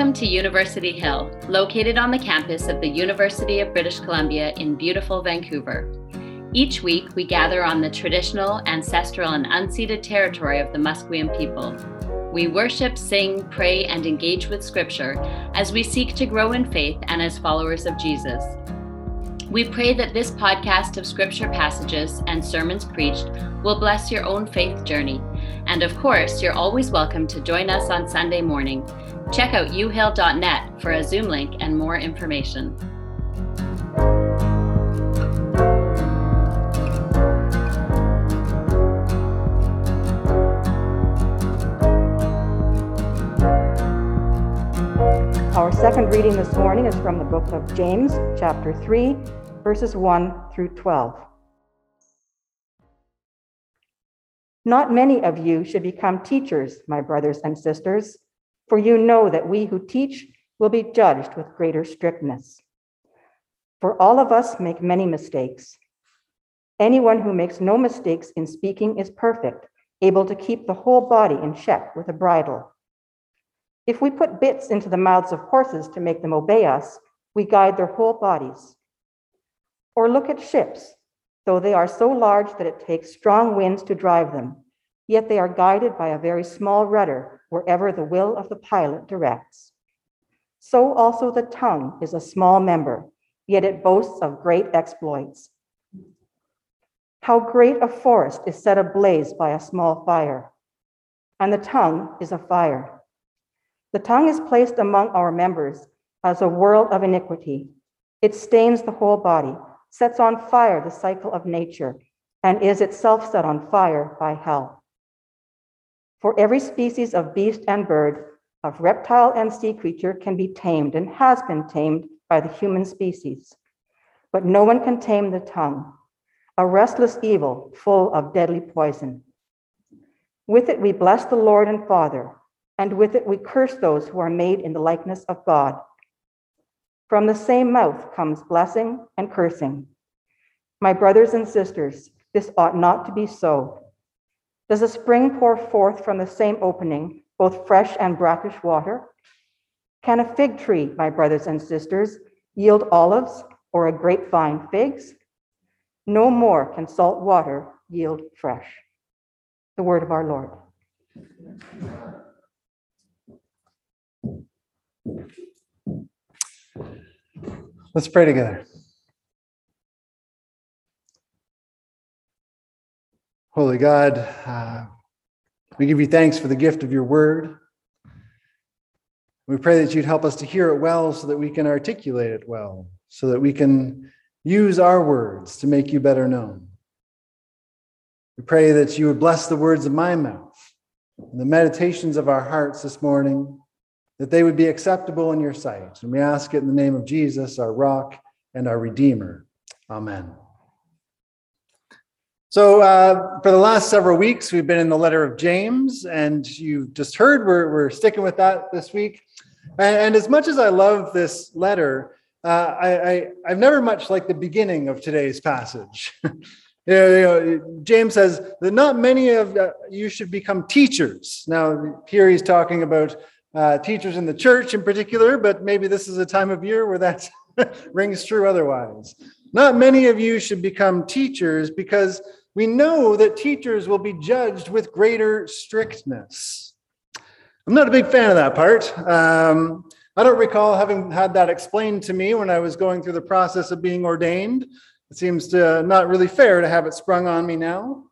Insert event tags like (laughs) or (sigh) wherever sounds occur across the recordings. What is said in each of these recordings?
Welcome to University Hill, located on the campus of the University of British Columbia in beautiful Vancouver. Each week, we gather on the traditional, ancestral, and unceded territory of the Musqueam people. We worship, sing, pray, and engage with Scripture as we seek to grow in faith and as followers of Jesus. We pray that this podcast of Scripture passages and sermons preached will bless your own faith journey. And of course, you're always welcome to join us on Sunday morning. Check out uhill.net for a Zoom link and more information. Our second reading this morning is from the book of James, chapter 3, verses 1 through 12. Not many of you should become teachers, my brothers and sisters, for you know that we who teach will be judged with greater strictness. For all of us make many mistakes. Anyone who makes no mistakes in speaking is perfect, able to keep the whole body in check with a bridle. If we put bits into the mouths of horses to make them obey us, we guide their whole bodies. Or look at ships, though they are so large that it takes strong winds to drive them, yet they are guided by a very small rudder wherever the will of the pilot directs. So also the tongue is a small member, yet it boasts of great exploits. How great a forest is set ablaze by a small fire, and the tongue is a fire. The tongue is placed among our members as a world of iniquity. It stains the whole body, sets on fire the cycle of nature, and is itself set on fire by hell. For every species of beast and bird, of reptile and sea creature can be tamed and has been tamed by the human species. But no one can tame the tongue, a restless evil full of deadly poison. With it we bless the Lord and Father and with it we curse those who are made in the likeness of God. From the same mouth comes blessing and cursing. My brothers and sisters, this ought not to be so. Does a spring pour forth from the same opening both fresh and brackish water? Can a fig tree, my brothers and sisters, yield olives or a grapevine figs? No more can salt water yield fresh. The word of our Lord. Let's pray together. Holy God, uh, we give you thanks for the gift of your word. We pray that you'd help us to hear it well so that we can articulate it well, so that we can use our words to make you better known. We pray that you would bless the words of my mouth and the meditations of our hearts this morning that they would be acceptable in your sight. And we ask it in the name of Jesus, our rock and our redeemer. Amen. So, uh, for the last several weeks, we've been in the letter of James, and you've just heard we're, we're sticking with that this week. And, and as much as I love this letter, uh, I, I, I've never much liked the beginning of today's passage. (laughs) you know, James says that not many of uh, you should become teachers. Now, here he's talking about uh, teachers in the church in particular, but maybe this is a time of year where that (laughs) rings true otherwise. Not many of you should become teachers because we know that teachers will be judged with greater strictness. I'm not a big fan of that part. Um, I don't recall having had that explained to me when I was going through the process of being ordained. It seems to not really fair to have it sprung on me now.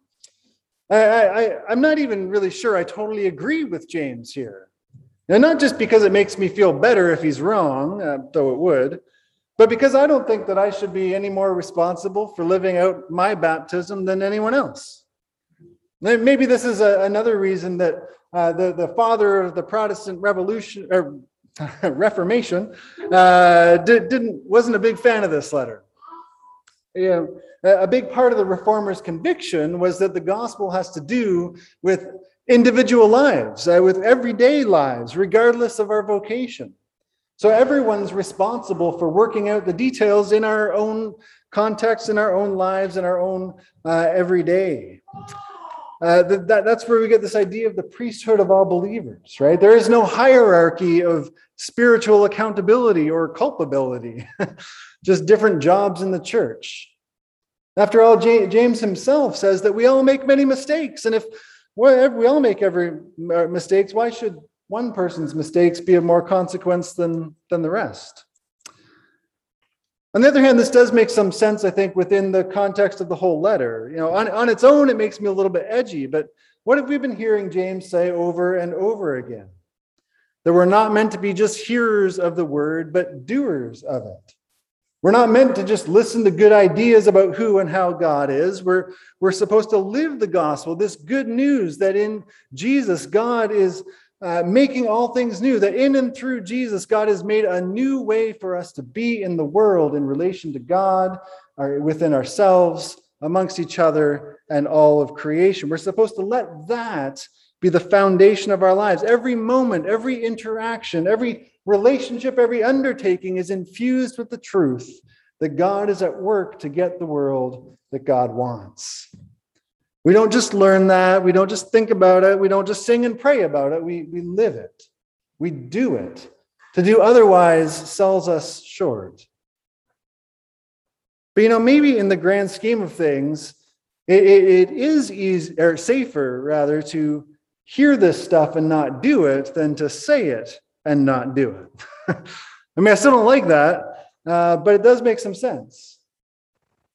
I, I, I'm not even really sure I totally agree with James here. And not just because it makes me feel better if he's wrong, uh, though it would, but because I don't think that I should be any more responsible for living out my baptism than anyone else. Maybe this is a, another reason that uh, the, the father of the Protestant Revolution or (laughs) Reformation uh, did, didn't wasn't a big fan of this letter. You know, a big part of the reformers' conviction was that the gospel has to do with individual lives, uh, with everyday lives, regardless of our vocation. So everyone's responsible for working out the details in our own context, in our own lives, in our own uh, everyday. uh, that, that's where we get this idea of the priesthood of all believers, right? There is no hierarchy of spiritual accountability or culpability, (laughs) just different jobs in the church. After all, James himself says that we all make many mistakes. And if we all make every uh, mistakes, why should one person's mistakes be of more consequence than, than the rest? On the other hand, this does make some sense, I think, within the context of the whole letter. You know, on, on its own, it makes me a little bit edgy, but what have we been hearing James say over and over again? That we're not meant to be just hearers of the word, but doers of it. We're not meant to just listen to good ideas about who and how God is. We're, we're supposed to live the gospel, this good news that in Jesus, God is uh, making all things new, that in and through Jesus, God has made a new way for us to be in the world in relation to God, or within ourselves, amongst each other, and all of creation. We're supposed to let that be the foundation of our lives. Every moment, every interaction, every relationship, every undertaking is infused with the truth that God is at work to get the world that God wants. We don't just learn that. We don't just think about it. We don't just sing and pray about it. We, we live it. We do it. To do otherwise sells us short. But you know, maybe in the grand scheme of things, it, it, it is easy or safer rather to hear this stuff and not do it than to say it and not do it. (laughs) I mean, I still don't like that, uh, but it does make some sense.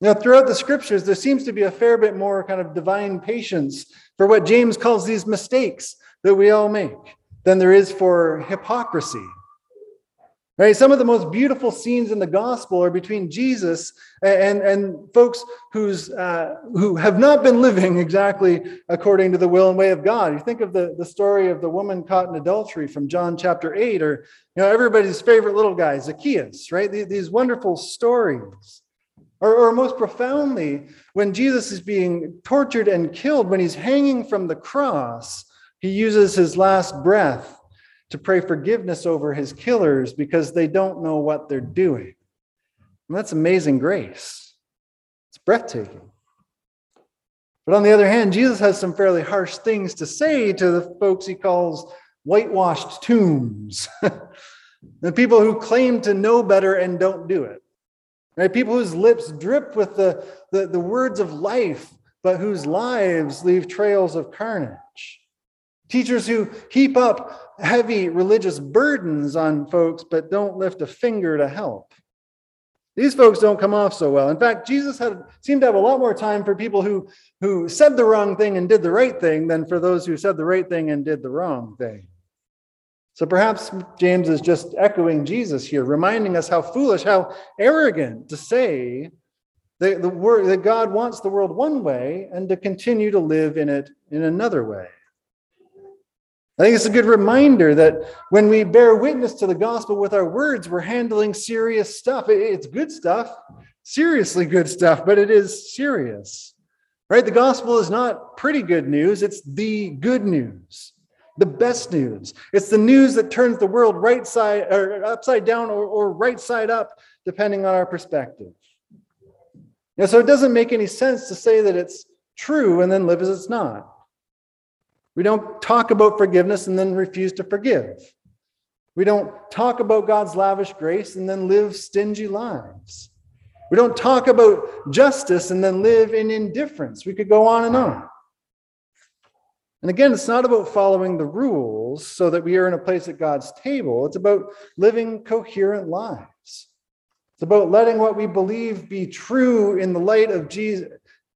Now, throughout the scriptures, there seems to be a fair bit more kind of divine patience for what James calls these mistakes that we all make than there is for hypocrisy. Right? Some of the most beautiful scenes in the gospel are between Jesus and, and folks who's, uh, who have not been living (laughs) exactly according to the will and way of God. You think of the, the story of the woman caught in adultery from John chapter 8, or you know, everybody's favorite little guy, Zacchaeus, right? These wonderful stories. Or, or most profoundly, when Jesus is being tortured and killed, when he's hanging from the cross, he uses his last breath to pray forgiveness over his killers because they don't know what they're doing. And that's amazing grace. It's breathtaking. But on the other hand, Jesus has some fairly harsh things to say to the folks he calls whitewashed tombs, (laughs) the people who claim to know better and don't do it. Right? People whose lips drip with the, the, the words of life, but whose lives leave trails of carnage. Teachers who heap up heavy religious burdens on folks, but don't lift a finger to help. These folks don't come off so well. In fact, Jesus had seemed to have a lot more time for people who, who said the wrong thing and did the right thing than for those who said the right thing and did the wrong thing. So perhaps James is just echoing Jesus here, reminding us how foolish, how arrogant to say that, the word, that God wants the world one way and to continue to live in it in another way. I think it's a good reminder that when we bear witness to the gospel with our words, we're handling serious stuff. It's good stuff, seriously good stuff, but it is serious. Right? The gospel is not pretty good news, it's the good news the best news. It's the news that turns the world right side or upside down or, or right side up, depending on our perspective. Know, so it doesn't make any sense to say that it's true and then live as it's not. We don't talk about forgiveness and then refuse to forgive. We don't talk about God's lavish grace and then live stingy lives. We don't talk about justice and then live in indifference. We could go on and on. And again, it's not about following the rules so that we are in a place at God's table. It's about living coherent lives. It's about letting what we believe be true in the light of Jesus,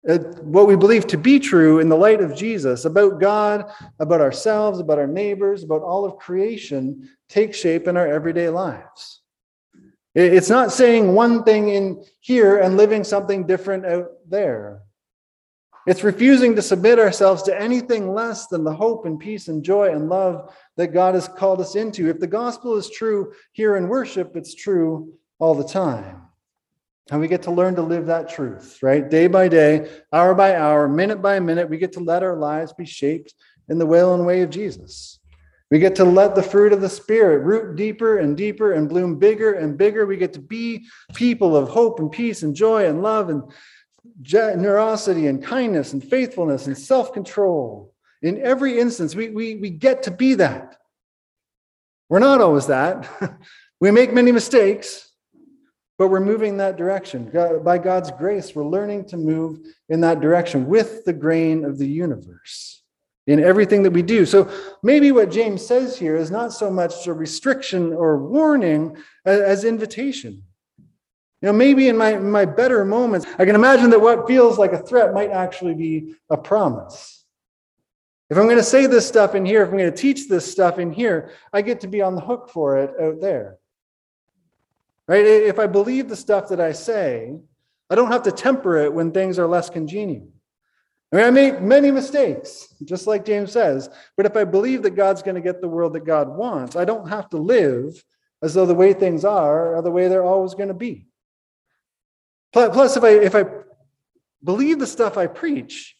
Uh, what we believe to be true in the light of Jesus, about God, about ourselves, about our neighbors, about all of creation, take shape in our everyday lives. It's not saying one thing in here and living something different out there. It's refusing to submit ourselves to anything less than the hope and peace and joy and love that God has called us into. If the gospel is true here in worship, it's true all the time. And we get to learn to live that truth, right? Day by day, hour by hour, minute by minute, we get to let our lives be shaped in the will and way of Jesus. We get to let the fruit of the Spirit root deeper and deeper and bloom bigger and bigger. We get to be people of hope and peace and joy and love and generosity and kindness and faithfulness and self control. In every instance, we, we, we get to be that. We're not always that. (laughs) we make many mistakes, but we're moving that direction. God, by God's grace, we're learning to move in that direction with the grain of the universe in everything that we do. So maybe what James says here is not so much a restriction or warning as, invitation. You know, maybe in my, my better moments, I can imagine that what feels like a threat might actually be a promise. If I'm going to say this stuff in here, if I'm going to teach this stuff in here, I get to be on the hook for it out there. Right? If I believe the stuff that I say, I don't have to temper it when things are less congenial. I mean, I make many mistakes, just like James says, but if I believe that God's going to get the world that God wants, I don't have to live as though the way things are are the way they're always going to be. Plus, if I if I believe the stuff I preach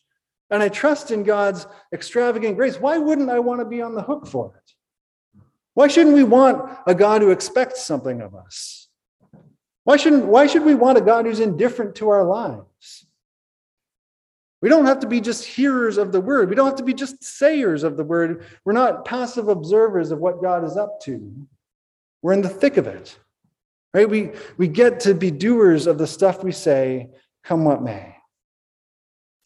and I trust in God's extravagant grace, why wouldn't I want to be on the hook for it? Why shouldn't we want a God who expects something of us? Why shouldn't why should we want a God who's indifferent to our lives? We don't have to be just hearers of the word. We don't have to be just sayers of the word. We're not passive observers of what God is up to. We're in the thick of it. Right? We, we get to be doers of the stuff we say, come what may.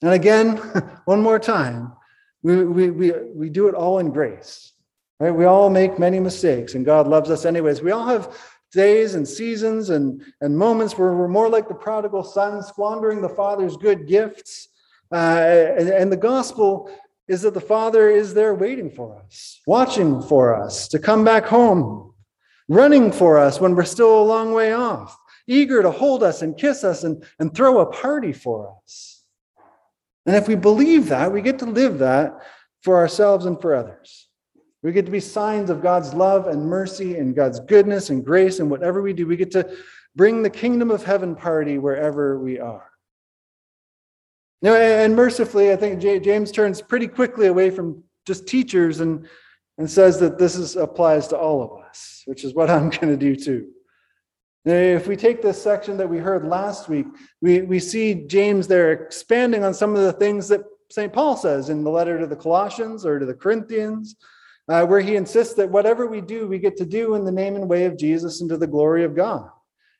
And again, (laughs) one more time, we, we, we, we do it all in grace. Right? We all make many mistakes, and God loves us anyways. We all have days and seasons and, and moments where we're more like the prodigal son, squandering the father's good gifts. Uh, and, and the gospel is that the father is there waiting for us, watching for us to come back home running for us when we're still a long way off, eager to hold us and kiss us and, and throw a party for us. And if we believe that, we get to live that for ourselves and for others. We get to be signs of God's love and mercy and God's goodness and grace and whatever we do. We get to bring the kingdom of heaven party wherever we are. Know, and mercifully, I think James turns pretty quickly away from just teachers and and says that this is, applies to all of us, which is what I'm (laughs) going to do too. If we take this section that we heard last week, we, we see James there expanding on some of the things that St. Paul says in the letter to the Colossians or to the Corinthians, uh, where he insists that whatever we do, we get to do in the name and way of Jesus and to the glory of God,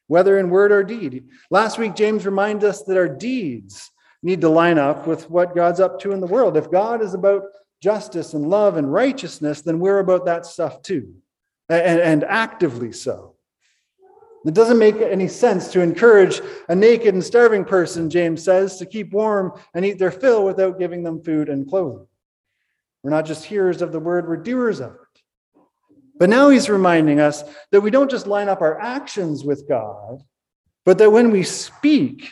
whether in word or deed. Last week, James reminded us that our deeds need to line up with what God's up to in the world. If God is about justice and love and righteousness, then we're about that stuff too, and, and actively so. It doesn't make any sense to encourage a naked and starving person, James says, to keep warm and eat their fill without giving them food and clothing. We're not just hearers of the word, we're doers of it. But now he's reminding us that we don't just line up our actions with God, but that when we speak,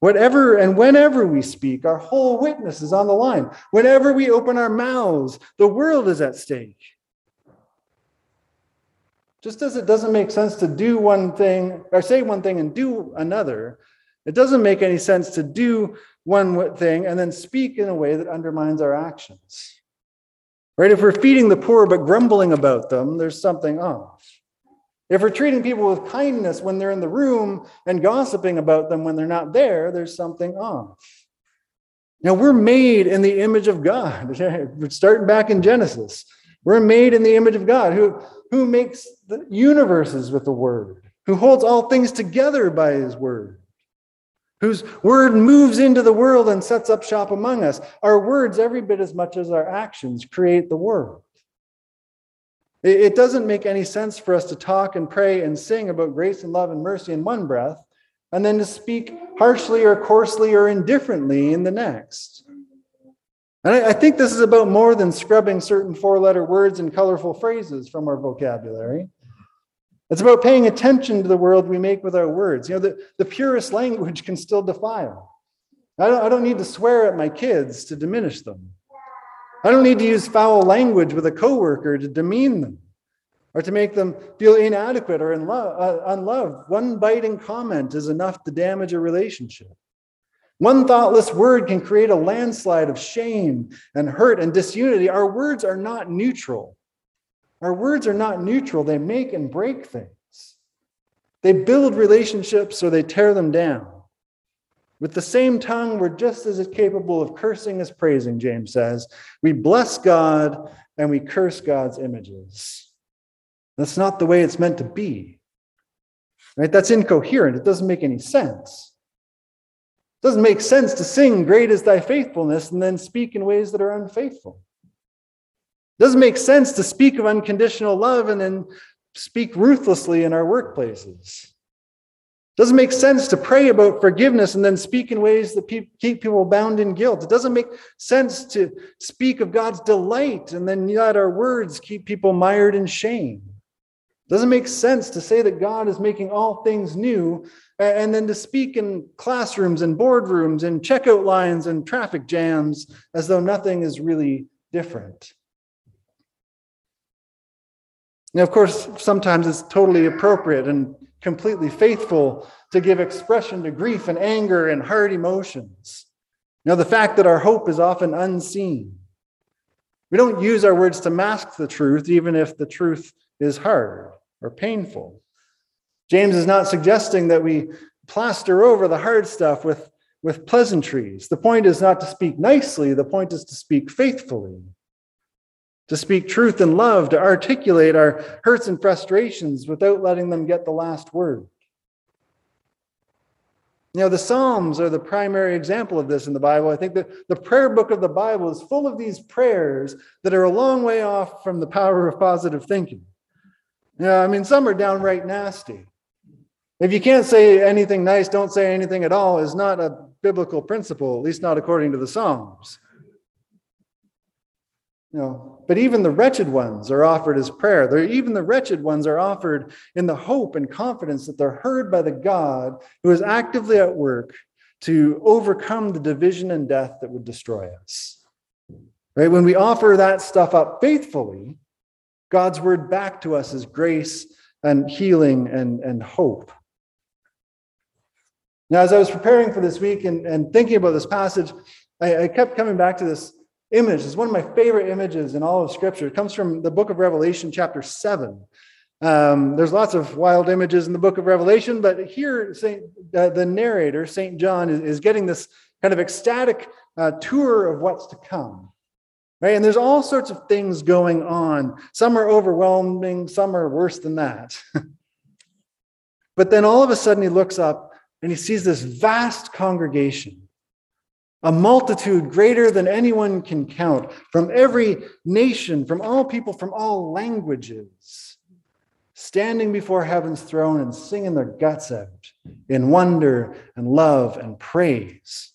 Whatever and whenever we speak, our whole witness is on the line. Whenever we open our mouths, the world is at stake. Just as it doesn't make sense to do one thing or say one thing and do another, it doesn't make any sense to do one thing and then speak in a way that undermines our actions. Right? If we're feeding the poor but grumbling about them, there's something off. If we're treating people with kindness when they're in the room and gossiping about them when they're not there, there's something off. Now, we're made in the image of God. (laughs) Starting back in Genesis. We're made in the image of God who, who makes the universes with the word, who holds all things together by his word, whose word moves into the world and sets up shop among us. Our words, every bit as much as our actions, create the world. It doesn't make any sense for us to talk and pray and sing about grace and love and mercy in one breath, and then to speak harshly or coarsely or indifferently in the next. And I think this is about more than scrubbing certain four letter words and colorful phrases from our vocabulary. It's about paying attention to the world we make with our words. You know, the, the purest language can still defile. I don't, I don't need to swear at my kids to diminish them. I don't need to use foul language with a coworker to demean them or to make them feel inadequate or uh, unloved. One biting comment is enough to damage a relationship. One thoughtless word can create a landslide of shame and hurt and disunity. Our words are not neutral. Our words are not neutral. They make and break things. They build relationships or they tear them down. With the same tongue, we're just as capable of cursing as praising, James says. We bless God and we curse God's images. That's not the way it's meant to be. Right? That's incoherent. It doesn't make any sense. It doesn't make sense to sing, Great is thy faithfulness, and then speak in ways that are unfaithful. Doesn't make sense to speak of unconditional love and then speak ruthlessly in our workplaces. Doesn't make sense to pray about forgiveness and then speak in ways that keep people bound in guilt. It doesn't make sense to speak of God's delight and then let our words keep people mired in shame. Doesn't make sense to say that God is making all things new and then to speak in classrooms and boardrooms and checkout lines and traffic jams as though nothing is really different. Now, of course, sometimes it's totally appropriate and completely faithful to give expression to grief and anger and hard emotions. Now, the fact that our hope is often unseen. We don't use our words to mask the truth, even if the truth is hard or painful. James is not suggesting that we plaster over the hard stuff with, with pleasantries. The point is not to speak nicely, the point is to speak faithfully to speak truth and love, to articulate our hurts and frustrations without letting them get the last word. You know, the Psalms are the primary example of this in the Bible. I think that the prayer book of the Bible is full of these prayers that are a long way off from the power of positive thinking. Yeah, I mean, some are downright nasty. If you can't say anything nice, don't say anything at all is not a biblical principle, at least not according to the Psalms. You know, but even the wretched ones are offered as prayer. They're, even the wretched ones are offered in the hope and confidence that they're heard by the God who is actively at work to overcome the division and death that would destroy us. Right? When we offer that stuff up faithfully, God's word back to us is grace and healing and, and hope. Now, as I was preparing for this week and, and thinking about this passage, I, I kept coming back to this image. It's one of my favorite images in all of Scripture. It comes from the book of Revelation, chapter 7. Um, there's lots of wild images in the book of Revelation, but here, Saint, uh, the narrator, St. John, is, is, getting this kind of ecstatic uh, tour of what's to come. Right? And there's all sorts of things going on. Some are overwhelming, some are worse than that. (laughs) but then all of a sudden he looks up and he sees this vast congregation a multitude greater than anyone can count, from every nation, from all people, from all languages, standing before heaven's throne and singing their guts out in wonder and love and praise.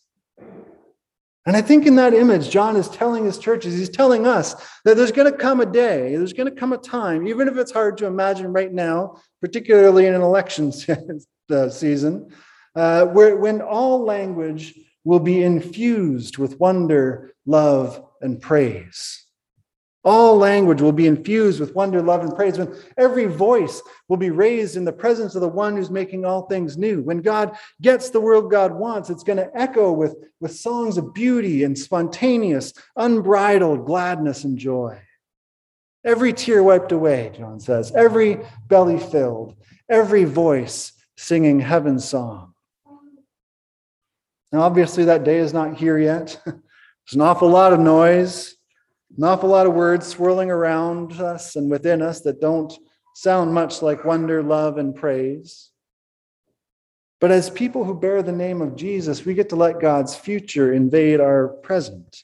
And I think in that image, John is telling his churches, he's telling us that there's going to come a day, there's going to come a time, even if it's hard to imagine right now, particularly in an election (laughs) season, uh, where when all language will be infused with wonder, love, and praise. All language will be infused with wonder, love, and praise. When every voice will be raised in the presence of the one who's making all things new. When God gets the world God wants, it's going to echo with, with songs of beauty and spontaneous, unbridled gladness and joy. Every tear wiped away, John says, every belly filled, every voice singing heaven's song. Now, obviously, that day is not here yet. (laughs) There's an awful lot of noise, an awful lot of words swirling around us and within us that don't sound much like wonder, love, and praise. But as people who bear the name of Jesus, we get to let God's future invade our present.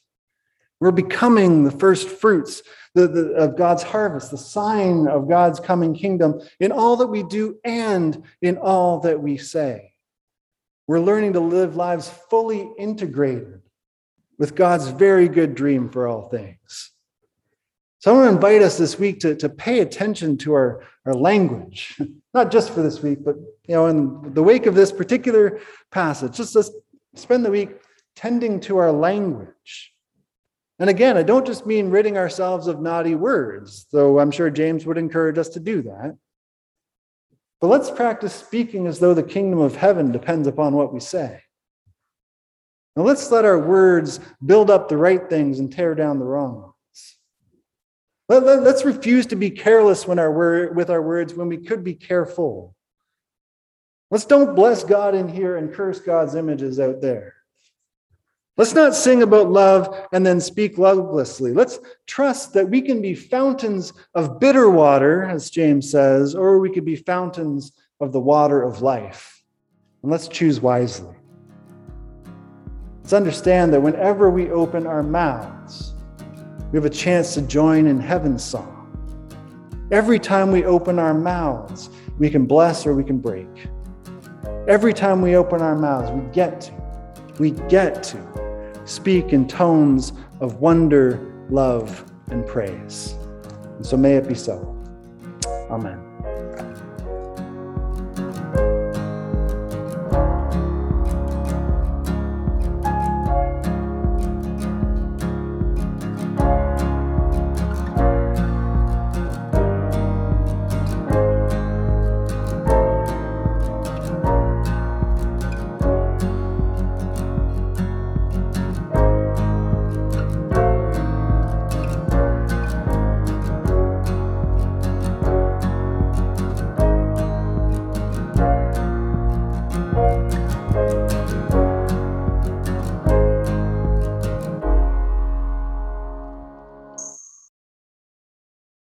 We're becoming the first fruits of God's harvest, the sign of God's coming kingdom in all that we do and in all that we say. We're learning to live lives fully integrated with God's very good dream for all things. So I want to invite us this week to, to pay attention to our, our language, (laughs) not just for this week, but you know, in the wake of this particular passage, just let's spend the week tending to our language. And again, I don't just mean ridding ourselves of naughty words, though I'm sure James would encourage us to do that. But let's practice speaking as though the kingdom of heaven depends upon what we say. Now let's let our words build up the right things and tear down the wrong ones. Let, let, let's refuse to be careless when our word, with our words when we could be careful. Let's don't bless God in here and curse God's images out there. Let's not sing about love and then speak lovelessly. Let's trust that we can be fountains of bitter water, as James says, or we could be fountains of the water of life. And let's choose wisely. Let's understand that whenever we open our mouths, we have a chance to join in heaven's song. Every time we open our mouths, we can bless or we can break. Every time we open our mouths, we get to, we get to speak in tones of wonder, love, and praise. And so may it be so. Amen.